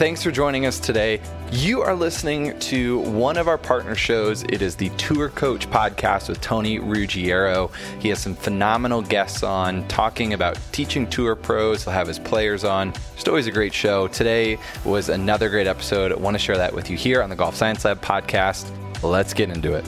Thanks for joining us today. You are listening to one of our partner shows. It is the Tour Coach podcast with Tony Ruggiero. He has some phenomenal guests on talking about teaching tour pros. He'll have his players on. Just always a great show. Today was another great episode. I want to share that with you here on the Golf Science Lab podcast. Let's get into it.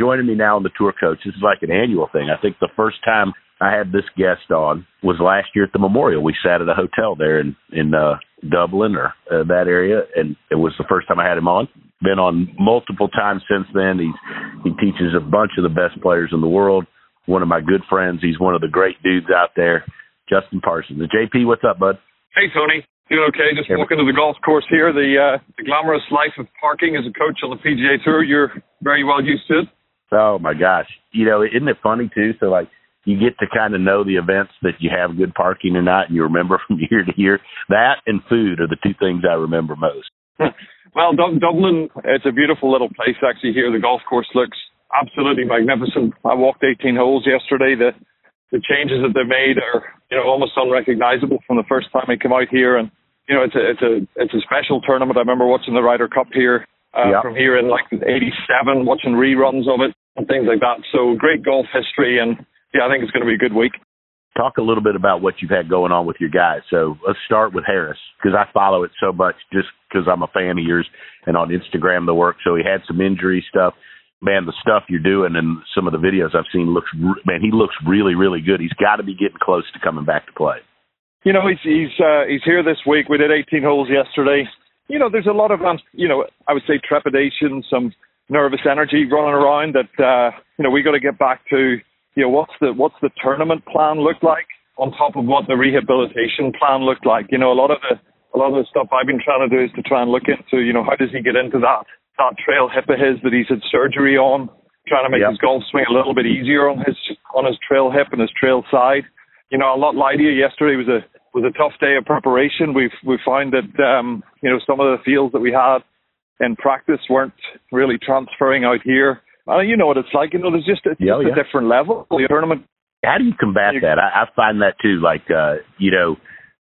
Joining me now on the tour coach, this is like an annual thing. I think the first time I had this guest on was last year at the Memorial. We sat at a hotel there in in uh, Dublin or uh, that area, and it was the first time I had him on. Been on multiple times since then. He's he teaches a bunch of the best players in the world. One of my good friends. He's one of the great dudes out there. Justin Parsons. JP, what's up, bud? Hey, Tony. Doing okay? Just walking to the golf course here. The uh, the glamorous life of parking as a coach on the PGA Tour. You're very well used to it. Oh my gosh! You know, isn't it funny too? So like, you get to kind of know the events that you have good parking or not, and you remember from year to year. That and food are the two things I remember most. well, Dublin, it's a beautiful little place actually. Here, the golf course looks absolutely magnificent. I walked 18 holes yesterday. The the changes that they made are you know almost unrecognizable from the first time I came out here, and you know, it's a it's a it's a special tournament. I remember watching the Ryder Cup here uh, yep. from here in like '87, watching reruns of it and things like that. So great golf history, and yeah, I think it's going to be a good week. Talk a little bit about what you've had going on with your guys. So let's start with Harris because I follow it so much just because I'm a fan of yours and on Instagram the work. So he had some injury stuff. Man, the stuff you're doing and some of the videos I've seen looks man, he looks really really good. He's got to be getting close to coming back to play. You know, he's he's uh, he's here this week. We did 18 holes yesterday. You know, there's a lot of um, you know, I would say trepidation, some nervous energy running around. That uh, you know, we got to get back to you know what's the what's the tournament plan look like on top of what the rehabilitation plan looked like. You know, a lot of the a lot of the stuff I've been trying to do is to try and look into you know how does he get into that that trail hip of his that he's had surgery on, trying to make yep. his golf swing a little bit easier on his on his trail hip and his trail side you know, I'll not lie to you. Yesterday was a was a tough day of preparation. We've we found that um, you know some of the fields that we had in practice weren't really transferring out here. Uh, you know what it's like. You know, there's just it's yeah, just yeah. a different level. The tournament. How do you combat that? I, I find that too. Like uh, you know,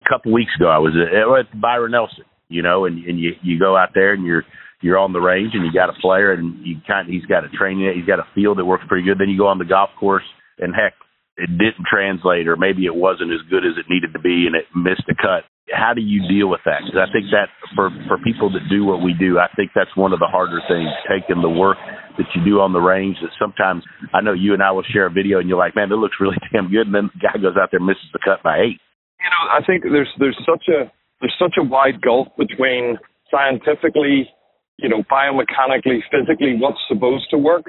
a couple weeks ago I was at, at Byron Nelson. You know, and and you you go out there and you're you're on the range and you got a player and you kind of, he's got a training he's got a field that works pretty good. Then you go on the golf course and heck, it didn't translate or maybe it wasn't as good as it needed to be and it missed a cut. How do you deal with that? Because I think that for for people that do what we do, I think that's one of the harder things. Taking the work that you do on the range. That sometimes I know you and I will share a video and you're like, man, it looks really damn good, and then the guy goes out there and misses the cut by eight. You know, I think there's there's such a there's such a wide gulf between scientifically, you know, biomechanically, physically what's supposed to work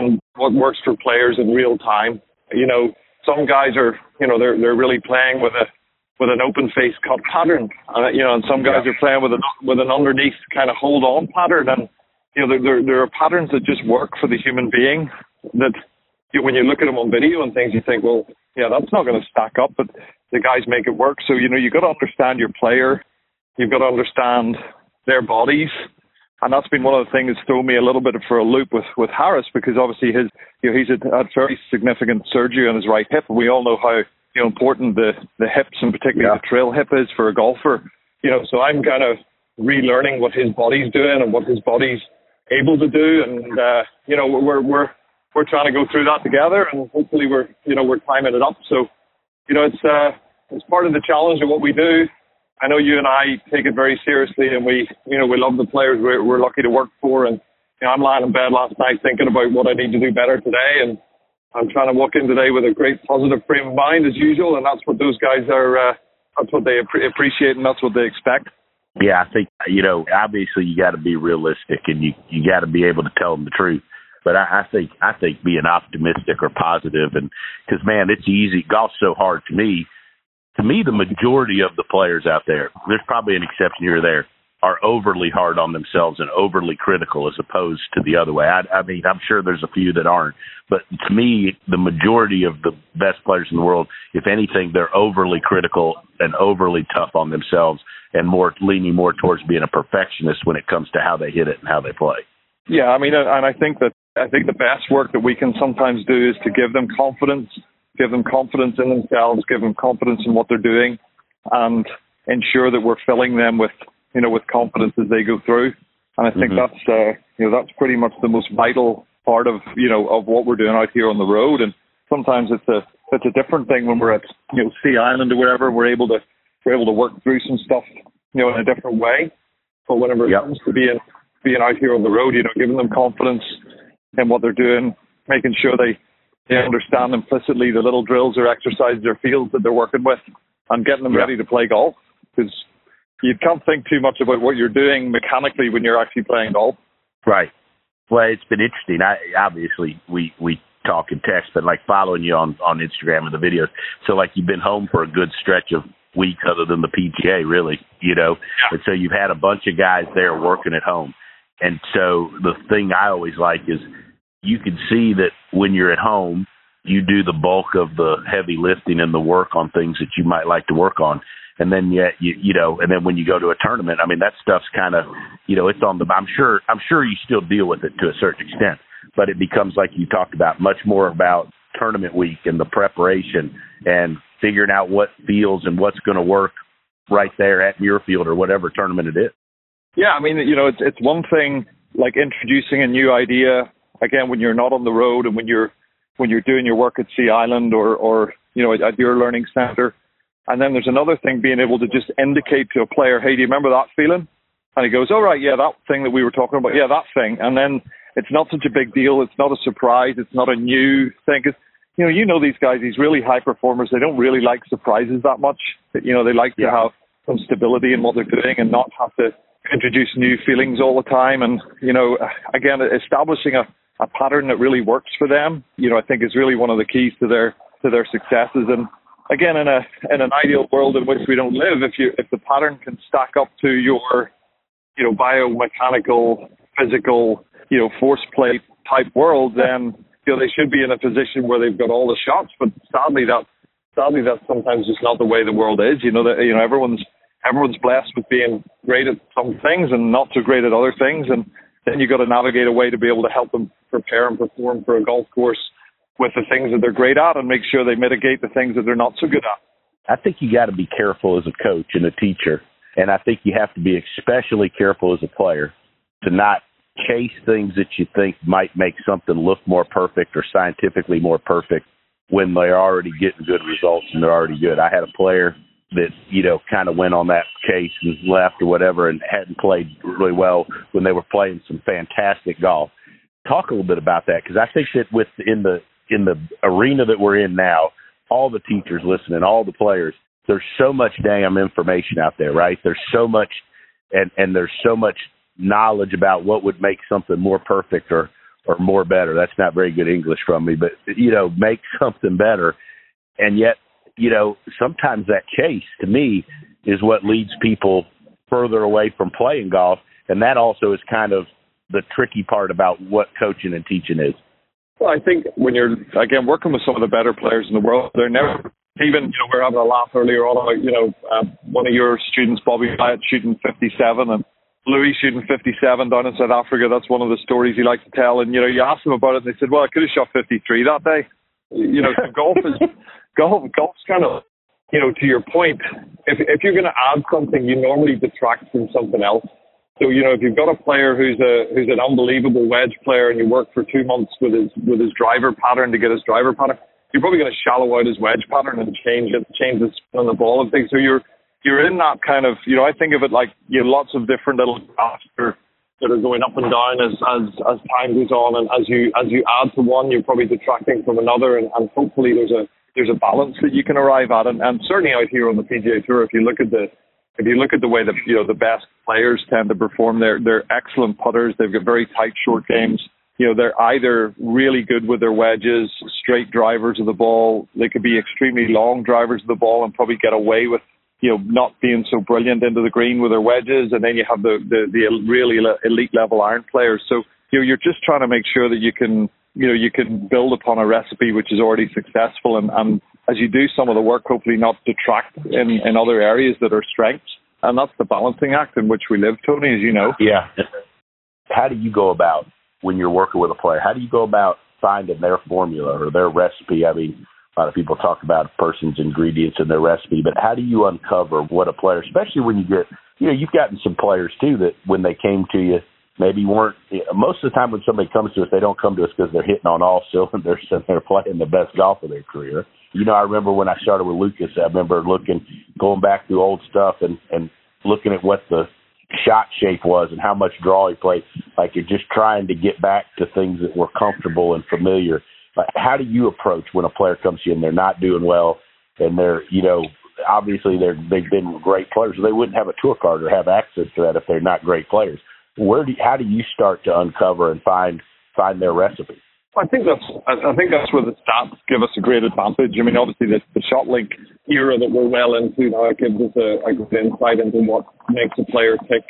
and what works for players in real time. You know, some guys are, you know, they're they're really playing with a with an open face cut pattern, uh, you know, and some guys yeah. are playing with a with an underneath kind of hold on pattern, and you know, there, there there are patterns that just work for the human being that you, when you look at them on video and things, you think, well, yeah, that's not going to stack up, but the guys make it work. So you know, you got to understand your player, you've got to understand their bodies, and that's been one of the things that's thrown me a little bit for a loop with with Harris because obviously his you know he's had, had very significant surgery on his right hip, and we all know how you know important the the hips and particularly yeah. the trail hip is for a golfer. You know, so I'm kind of relearning what his body's doing and what his body's able to do, and uh, you know we're we're we're trying to go through that together, and hopefully we're you know we're climbing it up. So you know it's uh it's part of the challenge of what we do. I know you and I take it very seriously, and we, you know, we love the players we're, we're lucky to work for. And you know, I'm lying in bed last night thinking about what I need to do better today, and I'm trying to walk in today with a great positive frame of mind as usual, and that's what those guys are. Uh, that's what they appreciate, and that's what they expect. Yeah, I think you know. Obviously, you got to be realistic, and you you got to be able to tell them the truth. But I, I think I think being optimistic or positive, and because man, it's easy. Golf's so hard to me to me, the majority of the players out there, there's probably an exception here or there, are overly hard on themselves and overly critical as opposed to the other way. I, I mean, I'm sure there's a few that aren't, but to me, the majority of the best players in the world, if anything, they're overly critical and overly tough on themselves and more leaning more towards being a perfectionist when it comes to how they hit it and how they play. Yeah, I mean, and I think that I think the best work that we can sometimes do is to give them confidence, give them confidence in themselves, give them confidence in what they're doing, and ensure that we're filling them with you know, with confidence as they go through. And I think mm-hmm. that's, uh, you know, that's pretty much the most vital part of, you know, of what we're doing out here on the road. And sometimes it's a, it's a different thing when we're at, you know, Sea Island or wherever. We're able to, we're able to work through some stuff, you know, in a different way. But whenever yep. it comes to being, being out here on the road, you know, giving them confidence in what they're doing, making sure they, they understand implicitly the little drills or exercises or fields that they're working with and getting them yep. ready to play golf. Because you can't think too much about what you're doing mechanically when you're actually playing golf. Right. Well, it's been interesting. I obviously we we talk and text, but like following you on on Instagram and the videos. So like you've been home for a good stretch of weeks, other than the PGA, really, you know. Yeah. And so you've had a bunch of guys there working at home. And so the thing I always like is you can see that when you're at home, you do the bulk of the heavy lifting and the work on things that you might like to work on and then yet you you know, and then when you go to a tournament, I mean that stuff's kind of you know it's on the. I'm sure I'm sure you still deal with it to a certain extent, but it becomes like you talked about much more about tournament week and the preparation and figuring out what feels and what's going to work right there at Muirfield or whatever tournament it is. Yeah, I mean, you know, it's it's one thing like introducing a new idea again when you're not on the road and when you're when you're doing your work at Sea Island or or you know at your learning center. And then there's another thing being able to just indicate to a player, hey, do you remember that feeling? And he goes, all right, yeah, that thing that we were talking about, yeah, that thing. And then it's not such a big deal. It's not a surprise. It's not a new thing. Cause, you know, you know these guys, these really high performers, they don't really like surprises that much. You know, they like yeah. to have some stability in what they're doing and not have to introduce new feelings all the time. And, you know, again, establishing a, a pattern that really works for them, you know, I think is really one of the keys to their, to their successes. And, again, in a in an ideal world in which we don't live, if you if the pattern can stack up to your, you know, biomechanical, physical, you know, force plate type world, then you know they should be in a position where they've got all the shots. But sadly, that sadly that's sometimes just not the way the world is. You know that you know everyone's everyone's blessed with being great at some things and not so great at other things, and then you've got to navigate a way to be able to help them prepare and perform for a golf course with the things that they're great at and make sure they mitigate the things that they're not so good at. I think you got to be careful as a coach and a teacher, and I think you have to be especially careful as a player to not chase things that you think might make something look more perfect or scientifically more perfect when they're already getting good results and they're already good. I had a player that you know kind of went on that chase and left or whatever and hadn't played really well when they were playing some fantastic golf. Talk a little bit about that because I think that with in the in the arena that we're in now, all the teachers listening, all the players, there's so much damn information out there, right? There's so much, and and there's so much knowledge about what would make something more perfect or or more better. That's not very good English from me, but you know, make something better. And yet, you know, sometimes that chase to me is what leads people further away from playing golf, and that also is kind of the tricky part about what coaching and teaching is. Well, I think when you're again working with some of the better players in the world, they're never even you know we are having a laugh earlier on about you know uh, one of your students, Bobby Wyatt, shooting 57 and Louis shooting 57 down in South Africa. That's one of the stories he likes to tell. And you know you ask them about it, and they said, well, I could have shot 53 that day. You know, so golf is golf. Golf's kind of you know to your point. If if you're going to add something, you normally detract from something else. So you know, if you've got a player who's a who's an unbelievable wedge player, and you work for two months with his with his driver pattern to get his driver pattern, you're probably going to shallow out his wedge pattern and change it, change the spin on the ball and things. So you're you're in that kind of you know, I think of it like you have lots of different little graphs that are going up and down as as as time goes on, and as you as you add to one, you're probably detracting from another, and, and hopefully there's a there's a balance that you can arrive at, and, and certainly out here on the PGA Tour, if you look at the if you look at the way that you know the best players tend to perform, they're they're excellent putters. They've got very tight short games. You know, they're either really good with their wedges, straight drivers of the ball. They could be extremely long drivers of the ball and probably get away with you know, not being so brilliant into the green with their wedges, and then you have the the, the really elite level iron players. So you know, you're just trying to make sure that you can you know you can build upon a recipe which is already successful, and, and as you do some of the work, hopefully not detract in in other areas that are strengths. And that's the balancing act in which we live, Tony, as you know. Yeah. How do you go about when you're working with a player? How do you go about finding their formula or their recipe? I mean, a lot of people talk about a person's ingredients in their recipe, but how do you uncover what a player, especially when you get, you know, you've gotten some players too that when they came to you, maybe weren't, most of the time when somebody comes to us, they don't come to us because they're hitting on all cylinders and they're playing the best golf of their career. You know, I remember when I started with Lucas, I remember looking, going back through old stuff and, and looking at what the shot shape was and how much draw he played. Like you're just trying to get back to things that were comfortable and familiar how do you approach when a player comes to you and they're not doing well and they're, you know, obviously they're they've been great players. They wouldn't have a tour card or have access to that if they're not great players. Where do how do you start to uncover and find find their recipe? I think that's I think that's where the stats give us a great advantage. I mean, obviously the, the ShotLink era that we're well into now gives us a, a good insight into what makes a player tick.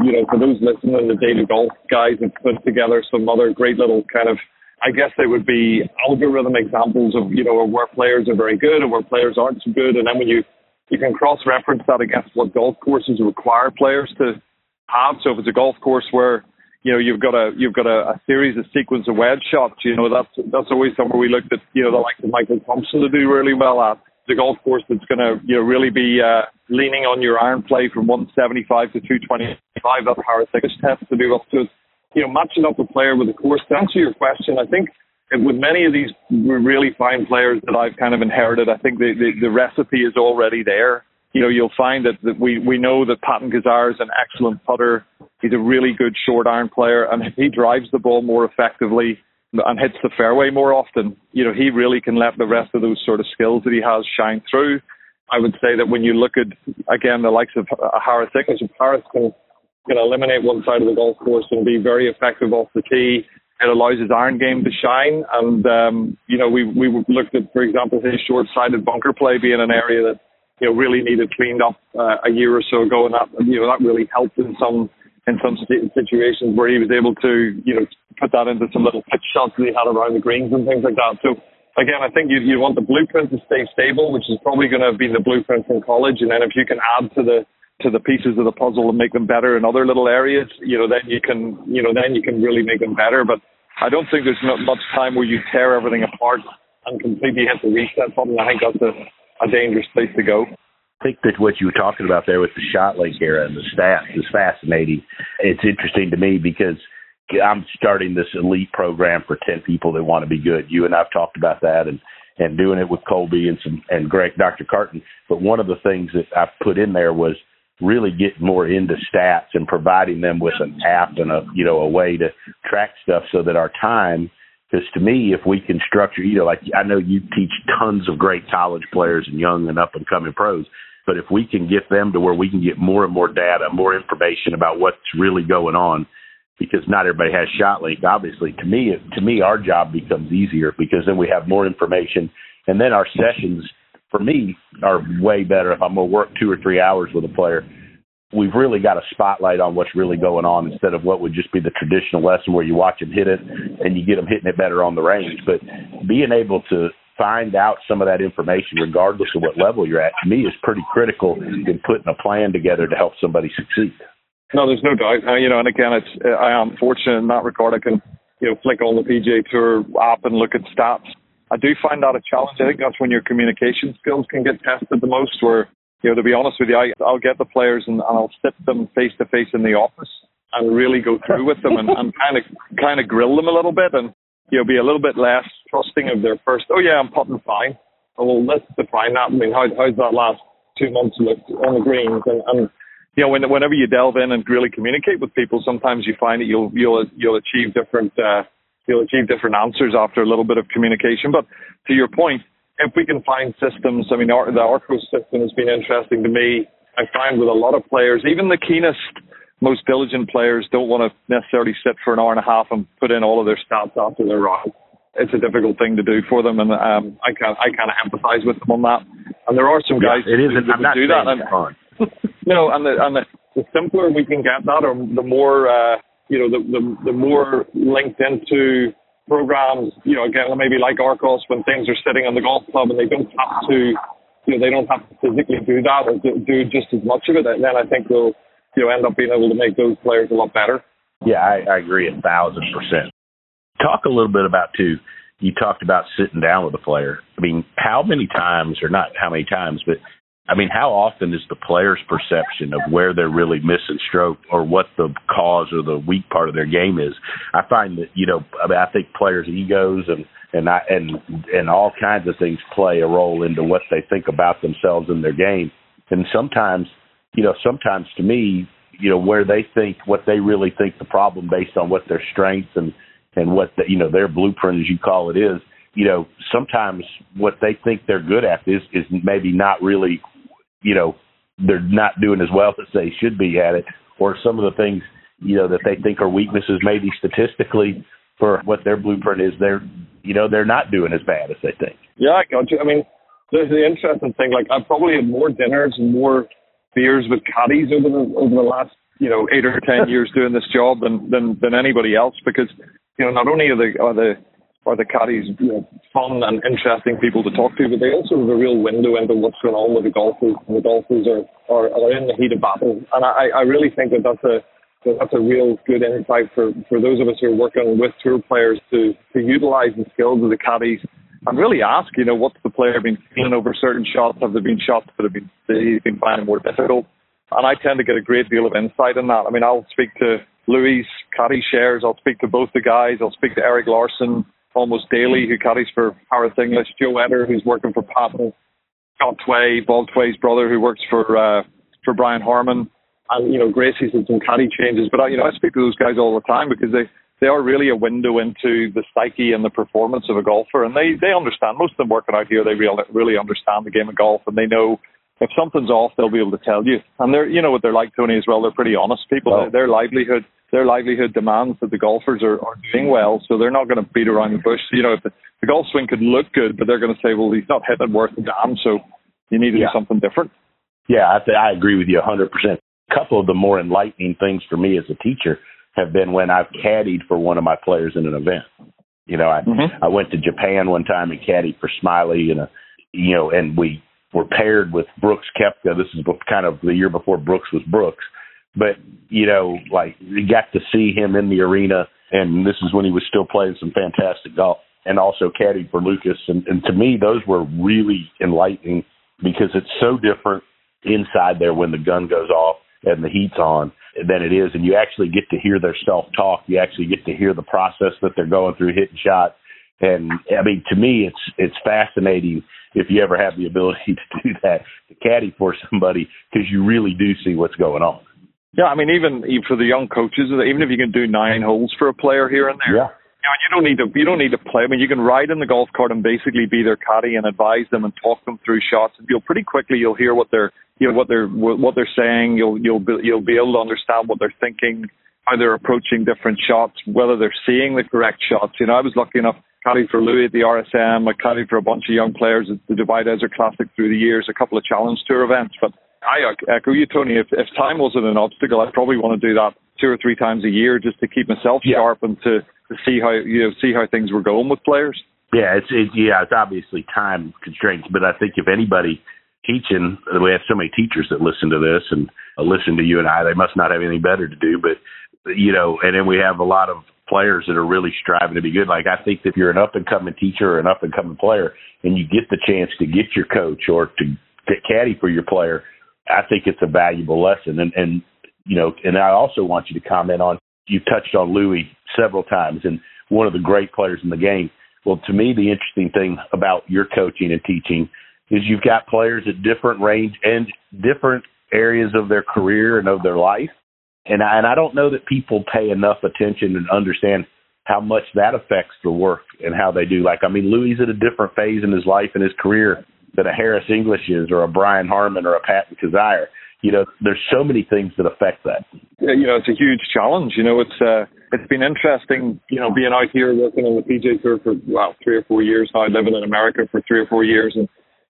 You know, for those listening, the Data Golf guys have put together some other great little kind of I guess they would be algorithm examples of, you know, where players are very good and where players aren't so good. And then when you, you can cross reference that against what golf courses require players to have. So if it's a golf course where, you know, you've got a, you've got a, a series of sequence of wedge shots, you know, that's, that's always somewhere we looked at, you know, the likes of Michael Thompson to do really well at. The golf course that's going to, you know, really be uh, leaning on your iron play from 175 to 225. That's Harris test to do up to you know, matching up a player with a course. To answer your question, I think with many of these really fine players that I've kind of inherited, I think the, the, the recipe is already there. You know, you'll find that, that we, we know that Patton Kizzire is an excellent putter. He's a really good short iron player, and if he drives the ball more effectively and hits the fairway more often, you know, he really can let the rest of those sort of skills that he has shine through. I would say that when you look at again the likes of Harris English, Harris can can eliminate one side of the golf course and be very effective off the tee. It allows his iron game to shine. And, um, you know, we, we looked at, for example, his short sided bunker play being an area that, you know, really needed cleaned up uh, a year or so ago. And that, you know, that really helped in some, in some situations where he was able to, you know, put that into some little pitch shots that he had around the greens and things like that. So, again, I think you, you want the blueprint to stay stable, which is probably going to be the blueprint from college. And then if you can add to the, to the pieces of the puzzle and make them better in other little areas, you know, then you can, you know, then you can really make them better. But I don't think there's not much time where you tear everything apart and completely hit the reset button. I think that's a, a dangerous place to go. I think that what you were talking about there with the ShotLink era and the stats is fascinating. It's interesting to me because I'm starting this elite program for 10 people that want to be good. You and I've talked about that and, and doing it with Colby and some, and Greg, Dr. Carton. But one of the things that I put in there was – really get more into stats and providing them with an app and a you know a way to track stuff so that our time because to me if we can structure you know like I know you teach tons of great college players and young and up and coming pros but if we can get them to where we can get more and more data more information about what's really going on because not everybody has ShotLink obviously to me to me our job becomes easier because then we have more information and then our sessions for me are way better if I'm going to work two or three hours with a player. We've really got a spotlight on what's really going on instead of what would just be the traditional lesson where you watch them hit it and you get them hitting it better on the range. But being able to find out some of that information, regardless of what level you're at, to me is pretty critical in putting a plan together to help somebody succeed. No, there's no doubt. Uh, you know, and again, it's I am fortunate in that regard. I can you know flick on the PGA Tour app and look at stats I do find that a challenge. I think that's when your communication skills can get tested the most. Where, you know, to be honest with you, I, I'll get the players and, and I'll sit them face to face in the office and really go through with them and, and kind of kind of grill them a little bit and you know be a little bit less trusting of their first. Oh yeah, I'm putting fine. Oh, well, let's define that. I mean, how, how's that last two months looked on the greens and, and you know, when, whenever you delve in and really communicate with people, sometimes you find that you'll you'll you'll achieve different uh, you'll achieve different answers after a little bit of communication. But to your point, if we can find systems, I mean, our, the Arccos system has been interesting to me. I find with a lot of players, even the keenest, most diligent players don't want to necessarily sit for an hour and a half and put in all of their stats after their round. It's a difficult thing to do for them, and um, I can I kind of empathise with them on that. And there are some guys yeah, it is, not do that. And, fun. no, and the and the, the simpler we can get that, or the more uh, you know, the, the the more linked into programs, you know, again maybe like Arccos when things are sitting on the golf club and they don't have to you know, they don't have to physically do that or do, just as much of it, and then I think they'll you know end up being able to make those players a lot better. Yeah, I, I agree a thousand percent. Talk a little bit about too. You talked about sitting down with a player. I mean, how many times, or not how many times, but I mean, how often is the player's perception of where they're really missing stroke or what the cause or the weak part of their game is? I find that you know, I mean, I think players' egos and and I, and and all kinds of things play a role into what they think about themselves and their game. And sometimes, you know, sometimes to me, you know, where they think what they really think the problem based on what their strengths and and what the, you know their blueprint, as you call it, is. You know, sometimes what they think they're good at is is maybe not really, you know, they're not doing as well as they should be at it, or some of the things you know that they think are weaknesses, maybe statistically for what their blueprint is, they're you know they're not doing as bad as they think. Yeah, I got you. I mean, there's the interesting thing. Like I've probably had more dinners and more beers with caddies over the over the last you know eight or ten years doing this job than than than anybody else because you know not only are the are the are the caddies you know, fun and interesting people to talk to, but they also have a real window into what's going on with the golfers. And the golfers are, are, are in the heat of battle, and I, I really think that that's a so that's a real good insight for, for those of us who are working with tour players to, to utilize the skills of the caddies and really ask, you know, what's the player been feeling over certain shots? Have there been shots that have been that he's been finding more difficult? And I tend to get a great deal of insight in that. I mean, I'll speak to Louis caddy shares. I'll speak to both the guys. I'll speak to Eric Larson almost daily, who caddies for Harris English. Joe Eder, who's working for Patton. Scott Tway, Bob Tway's brother, who works for uh, for Brian Harman, and you know Gracie's had some caddy changes, but I, you know I speak to those guys all the time because they they are really a window into the psyche and the performance of a golfer, and they they understand. Most of them working out here, they really really understand the game of golf, and they know if something's off, they'll be able to tell you. And they're you know what they're like, Tony, as well. They're pretty honest people. Their livelihood their livelihood demands that the golfers are, are doing well, so they're not going to beat around the bush. You know, if the, the golf swing could look good, but they're going to say, well, he's not hitting worth a damn, so you need to yeah. do something different. Yeah, I, th- I agree with you 100% A couple of the more enlightening things for me as a teacher have been when I've caddied for one of my players in an event. You know, I mm-hmm. I went to Japan one time and caddied for Smylie, and a, you know, and we were paired with Brooks Koepka. This is kind of the year before Brooks was Brooks, but you know, like we got to see him in the arena, and this is when he was still playing some fantastic golf, and also caddied for Lucas, and, and to me, those were really enlightening because it's so different inside there when the gun goes off and the heat's on than it is. And you actually get to hear their self talk. You actually get to hear the process that they're going through hitting shots. And I mean, to me, it's it's fascinating if you ever have the ability to do that to caddy for somebody because you really do see what's going on. Yeah, I mean, even even for the young coaches, uh, even if you can do nine holes for a player here and there, yeah you know, you don't need to you don't need to play. I mean, you can ride in the golf cart and basically be their caddy and advise them and talk them through shots, and you'll pretty quickly you'll hear what they're you know what they're what they're saying. You'll you'll be, you'll be able to understand what they're thinking, how they're approaching different shots, whether they're seeing the correct shots. You know, I was lucky enough caddy for Louis at the RSM, I caddy for a bunch of young players at the Dubai Desert Classic through the years, a couple of Challenge Tour events, but. I echo you, Tony. If, if time wasn't an obstacle, I'd probably want to do that two or three times a year just to keep myself yeah. sharp and to to see how you know see how things were going with players. Yeah, it's it, yeah, it's obviously time constraints, but I think if anybody teaching, we have so many teachers that listen to this and uh, listen to you and I, they must not have anything better to do. But you know, and then we have a lot of players that are really striving to be good. Like I think if you're an up and coming teacher or an up and coming player, and you get the chance to get your coach or to get caddy for your player, I think it's a valuable lesson. And and you know, and I also want you to comment on you touched on Louis several times and one of the great players in the game. Well, to me, the interesting thing about your coaching and teaching is you've got players at different range and different areas of their career and of their life. And I, and I don't know that people pay enough attention and understand how much that affects the work and how they do. Like, I mean, Louis at a different phase in his life and his career that a Harris English is or a Brian Harman or a Patton Kizzire you know, there's so many things that affect that. Yeah, you know, it's a huge challenge. You know, it's uh, it's been interesting. You know, being out here working on the PGA Tour for well three or four years now, living in America for three or four years, and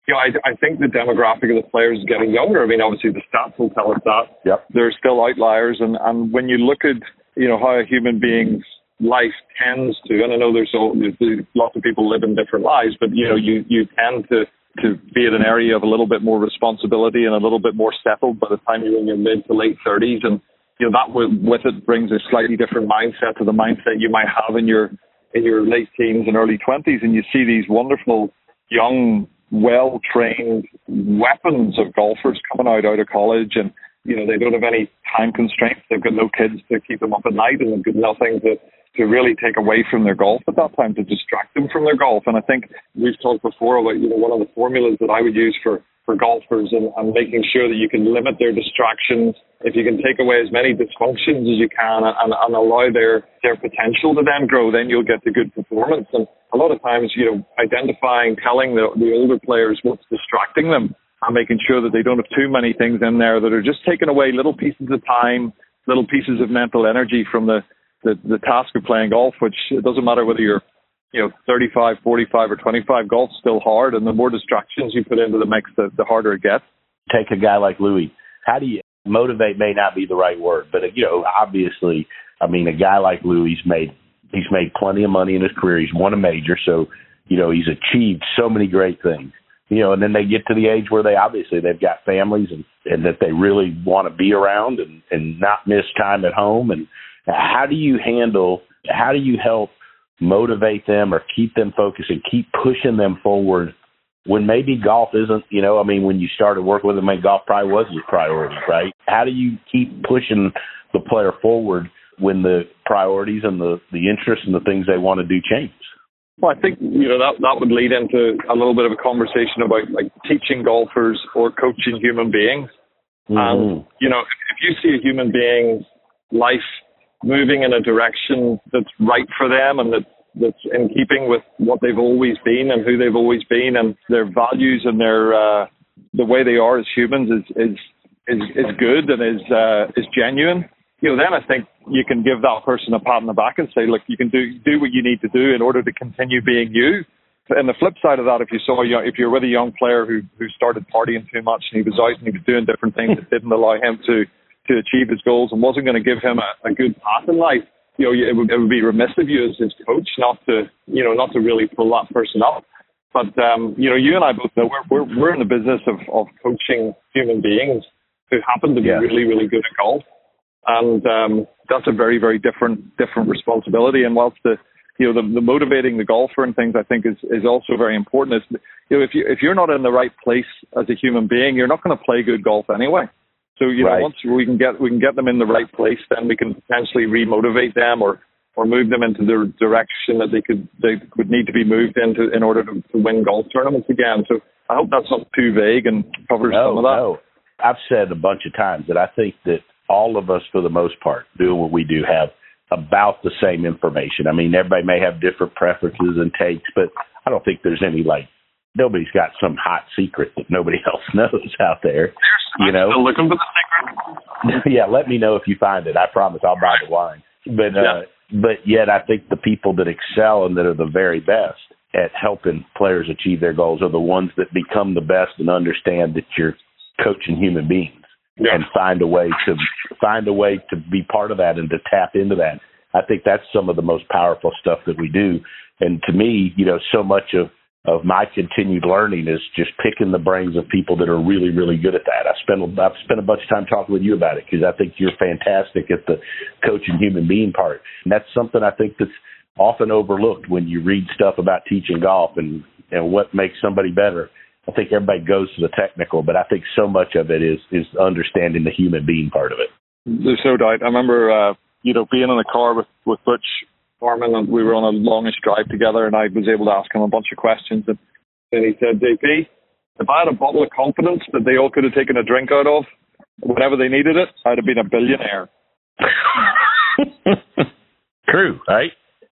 you know, I, I think the demographic of the players is getting younger. I mean, obviously the stats will tell us that. Yep. There are still outliers, and and when you look at you know how a human being's life tends to, and I know there's, all, there's lots of people live in different lives, but you know you you tend to to be at an area of a little bit more responsibility and a little bit more settled by the time you're in your mid to late 30s, and you know that with, with it brings a slightly different mindset to the mindset you might have in your in your late teens and early 20s, and you see these wonderful young well trained weapons of golfers coming out out of college. And you know they don't have any time constraints. They've got no kids to keep them up at night and they've got nothing to to really take away from their golf at that time to distract them from their golf. And i think we've talked before about you know one of the formulas that i would use for for golfers and, and making sure that you can limit their distractions. If you can take away as many dysfunctions as you can and, and allow their their potential to then grow then you'll get the good performance. And a lot of times, you know, identifying, telling the, the older players what's distracting them and making sure that they don't have too many things in there that are just taking away little pieces of time, little pieces of mental energy from the, the, the task of playing golf, which it doesn't matter whether you're, you know, 35, 45 or 25, golf's still hard. And the more distractions you put into the mix, the, the harder it gets. Take a guy like Louis. How do you motivate may not be the right word, but you know, obviously, I mean, a guy like Louis made He's made plenty of money in his career. He's won a major, so you know he's achieved so many great things. You know, and then they get to the age where they obviously they've got families and and that they really want to be around and and not miss time at home. And how do you handle? How do you help motivate them or keep them focused and keep pushing them forward when maybe golf isn't, you know, I mean, when you started working with them, maybe golf probably was your priority, right? How do you keep pushing the player forward when the priorities and the the interests and the things they want to do change. Well, I think you know that that would lead into a little bit of a conversation about like teaching golfers or coaching human beings. Mm-hmm. And you know, if you see a human being's life moving in a direction that's right for them and that that's in keeping with what they've always been and who they've always been and their values and their uh, the way they are as humans is is is, is good and is uh, is genuine you know, then I think you can give that person a pat on the back and say, look, you can do do what you need to do in order to continue being you. And the flip side of that, if you saw, you if you're with a young player who who started partying too much and he was out and he was doing different things that didn't allow him to to achieve his goals and wasn't going to give him a, a good path in life, you know, it would, it would be remiss of you as his coach not to, you know, not to really pull that person up. But um, you know, you and I both know we're we're, we're in the business of of coaching human beings who happen to be yeah. really really good at golf and um, that's a very very different different responsibility. And whilst the you know the, the motivating the golfer and things I think is is also very important. Is you know if you if you're not in the right place as a human being, you're not going to play good golf anyway. So you right. know once we can get we can get them in the right place, then we can potentially remotivate them or or move them into the direction that they could they would need to be moved into in order to, to win golf tournaments again. So I hope that's not too vague and covers no, some of that. No. I've said a bunch of times that I think that all of us, for the most part, doing what we do, have about the same information. I mean, everybody may have different preferences and takes, but I don't think there's any like nobody's got some hot secret that nobody else knows out there. You know, still looking for the secret. yeah, let me know if you find it. I promise I'll buy the wine. But uh, but yet, I think the people that excel and that are the very best at helping players achieve their goals are the ones that become the best and understand that you're coaching human beings yeah. and find a way to find a way to be part of that and to tap into that. I think that's some of the most powerful stuff that we do. And to me, you know, so much of of my continued learning is just picking the brains of people that are really, really good at that. I spent I've spent a bunch of time talking with you about it because I think you're fantastic at the coaching human being part, and that's something I think that's often overlooked when you read stuff about teaching golf and and what makes somebody better. I think everybody goes to the technical, but I think so much of it is is understanding the human being part of it. Doubt. I remember, uh, you know, being in the car with with Butch Harmon, and we were on a longish drive together, and I was able to ask him a bunch of questions, and, and he said, "JP, if I had a bottle of confidence that they all could have taken a drink out of whenever they needed it, I'd have been a billionaire." True, right?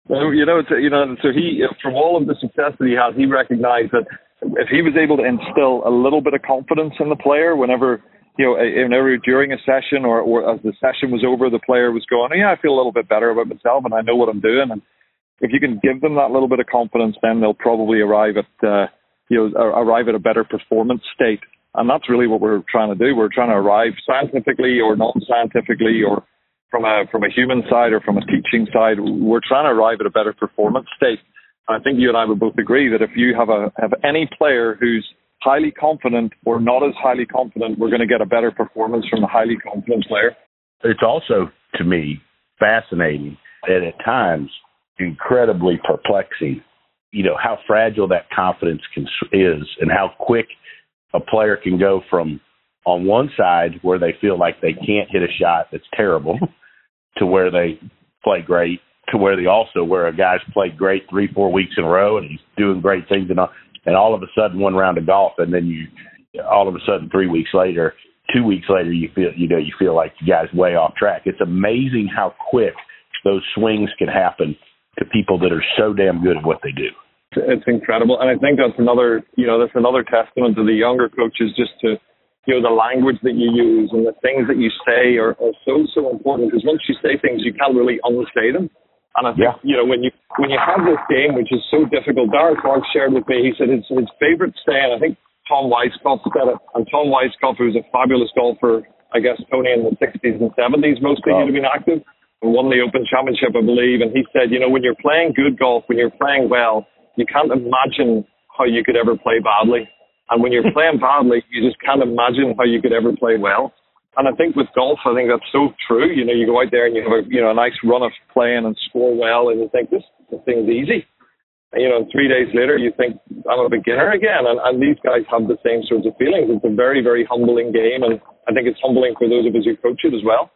You know, you know. So he, from all of the success that he had, he recognized that if he was able to instill a little bit of confidence in the player whenever you know whenever during a session or, or as the session was over the player was going yeah I feel a little bit better about myself and I know what I'm doing and if you can give them that little bit of confidence then they'll probably arrive at uh, you know, arrive at a better performance state. And that's really what we're trying to do. We're trying to arrive scientifically or non-scientifically or from a from a human side or from a teaching side. We're trying to arrive at a better performance state. And I think you and I would both agree that if you have a have any player who's highly confident or not as highly confident, we're going to get a better performance from a highly confident player. It's also to me fascinating and at times incredibly perplexing. You know how fragile that confidence can, is, and how quick a player can go from on one side where they feel like they can't hit a shot that's terrible to where they play great to where they also where a guy's played great three four weeks in a row and he's doing great things and all, and all of a sudden one round of golf and then you all of a sudden three weeks later two weeks later you feel you know you feel like the guy's way off track. It's amazing how quick those swings can happen to people that are so damn good at what they do. It's incredible. And i think that's another you know that's another testament to the younger coaches just to you know the language that you use and the things that you say are, are so so important. Because once you say things you can't really unsay them and I think, yeah. you know, when you when you have this game, which is so difficult, Darren Clarke shared with me, he said his, his favorite saying, I think Tom Weiskopf said it, and Tom Weiskopf, who's a fabulous golfer, I guess, Tony, in the 60s and 70s, mostly oh. he'd have been active, and won the Open Championship, I believe. And he said, you know, when you're playing good golf, when you're playing well, you can't imagine how you could ever play badly. And when you're playing badly, you just can't imagine how you could ever play well. And I think with golf, I think that's so true. You know, you go out there and you have a you know a nice run of playing and score well, and you think this, this thing's easy. And, you know, three days later, you think I'm a beginner again. And, and these guys have the same sorts of feelings. It's a very, very humbling game, and I think it's humbling for those of us who coach it as well.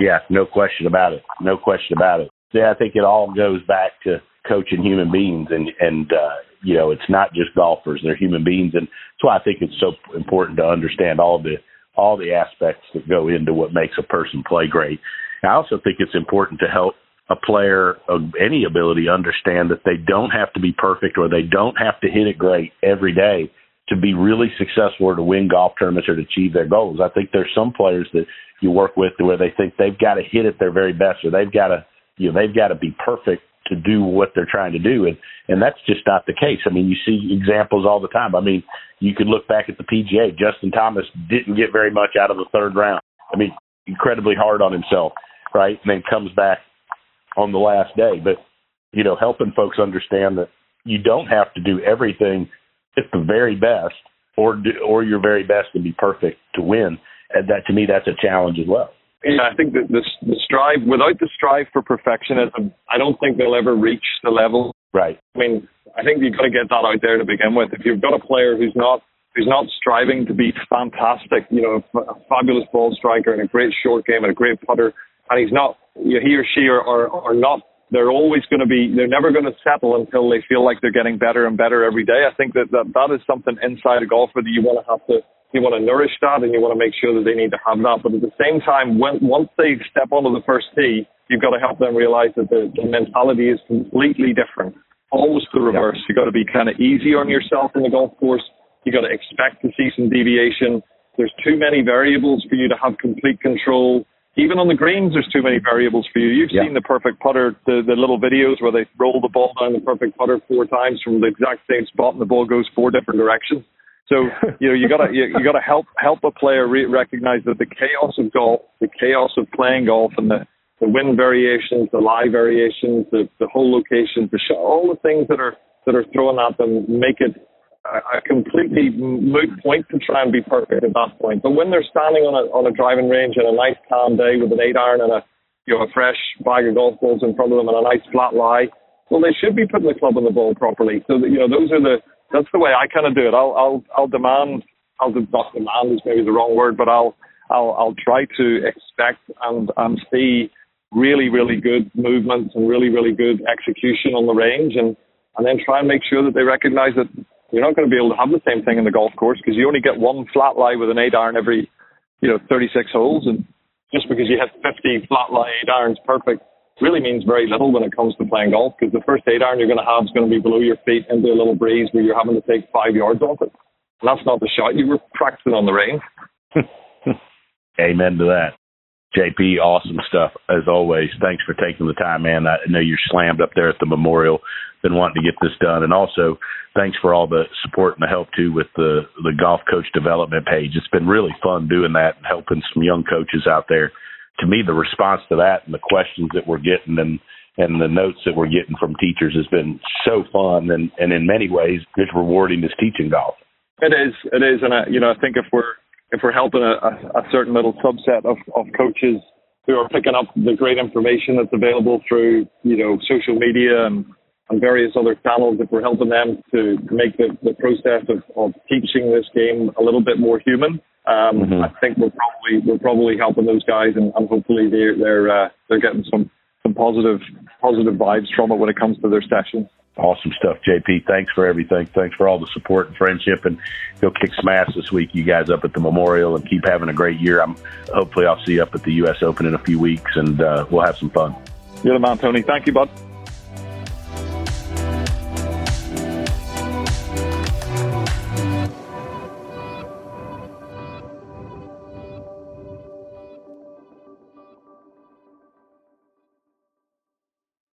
Yeah, no question about it. No question about it. Yeah, I think it all goes back to coaching human beings, and and uh, you know, it's not just golfers; they're human beings, and that's why I think it's so important to understand all the all the aspects that go into what makes a person play great. I also think it's important to help a player of any ability understand that they don't have to be perfect or they don't have to hit it great every day to be really successful or to win golf tournaments or to achieve their goals. I think there's some players that you work with where they think they've got to hit it their very best or they've got to you know they've got to be perfect to do what they're trying to do and and that's just not the case. I mean, you see examples all the time. I mean, you could look back at the PGA. Justin Thomas didn't get very much out of the third round. I mean, incredibly hard on himself, right? And then comes back on the last day. But you know, helping folks understand that you don't have to do everything at the very best, or do, or your very best to be perfect to win. And that to me, that's a challenge as well. Yeah, I think that the, the strive without the strive for perfectionism, I don't think they'll ever reach the level. Right. I mean, I think you've got to get that out there to begin with. If you've got a player who's not who's not striving to be fantastic, you know, a fabulous ball striker and a great short game and a great putter, and he's not, you know, he or she are, are, are not, they're always going to be, they're never going to settle until they feel like they're getting better and better every day. I think that that, that is something inside a golfer that you want to have to, you want to nourish that and you want to make sure that they need to have that. But at the same time, when, once they step onto the first tee, you've got to help them realize that the, the mentality is completely different always the reverse. You've got to be kind of easy on yourself in the golf course. You've got to expect to see some deviation. There's too many variables for you to have complete control. Even on the greens, there's too many variables for you. You've yeah. seen the perfect putter, the, the little videos where they roll the ball down the perfect putter four times from the exact same spot, and the ball goes four different directions. So you know you gotta you, you gotta help help a player re- recognize that the chaos of golf, the chaos of playing golf, and the the wind variations, the lie variations, the, the hole locations, the shot, all the things that are that are thrown at them make it a, a completely moot point to try and be perfect at that point. But when they're standing on a on a driving range on a nice calm day with an eight iron and a you know a fresh bag of golf balls in front of them and a nice flat lie, well they should be putting the club on the ball properly. So that, you know those are the that's the way I kind of do it. I'll I'll I'll demand I'll not demand is maybe the wrong word, but I'll I'll I'll try to expect and and see really, really good movements and really, really good execution on the range and, and then try and make sure that they recognize that you're not going to be able to have the same thing in the golf course because you only get one flat lie with an eight iron every, you know, 36 holes. And just because you hit 50 flat lie eight irons perfect really means very little when it comes to playing golf because the first eight iron you're going to have is going to be below your feet into a little breeze where you're having to take five yards off it. And that's not the shot you were practicing on the range. Amen to that. JP, awesome stuff as always. Thanks for taking the time, man. I know you're slammed up there at the memorial. Been wanting to get this done, and also thanks for all the support and the help too with the the golf coach development page. It's been really fun doing that and helping some young coaches out there. To me, the response to that and the questions that we're getting and and the notes that we're getting from teachers has been so fun and and in many ways it's rewarding as teaching golf. It is, it is, and I, you know I think if we're if we're helping a, a, certain little subset of, of coaches who are picking up the great information that's available through you know social media and, and various other channels, if we're helping them to make the, the process of, of teaching this game a little bit more human, um, mm-hmm. I think we're probably we're probably helping those guys, and, and hopefully they're they're uh, they're getting some some positive positive vibes from it when it comes to their sessions. Awesome stuff, JP. Thanks for everything. Thanks for all the support and friendship. And go kick some ass this week, you guys up at the Memorial, and keep having a great year. I'm hopefully I'll see you up at the U.S. Open in a few weeks, and uh, we'll have some fun. You're the man, Tony. Thank you, bud.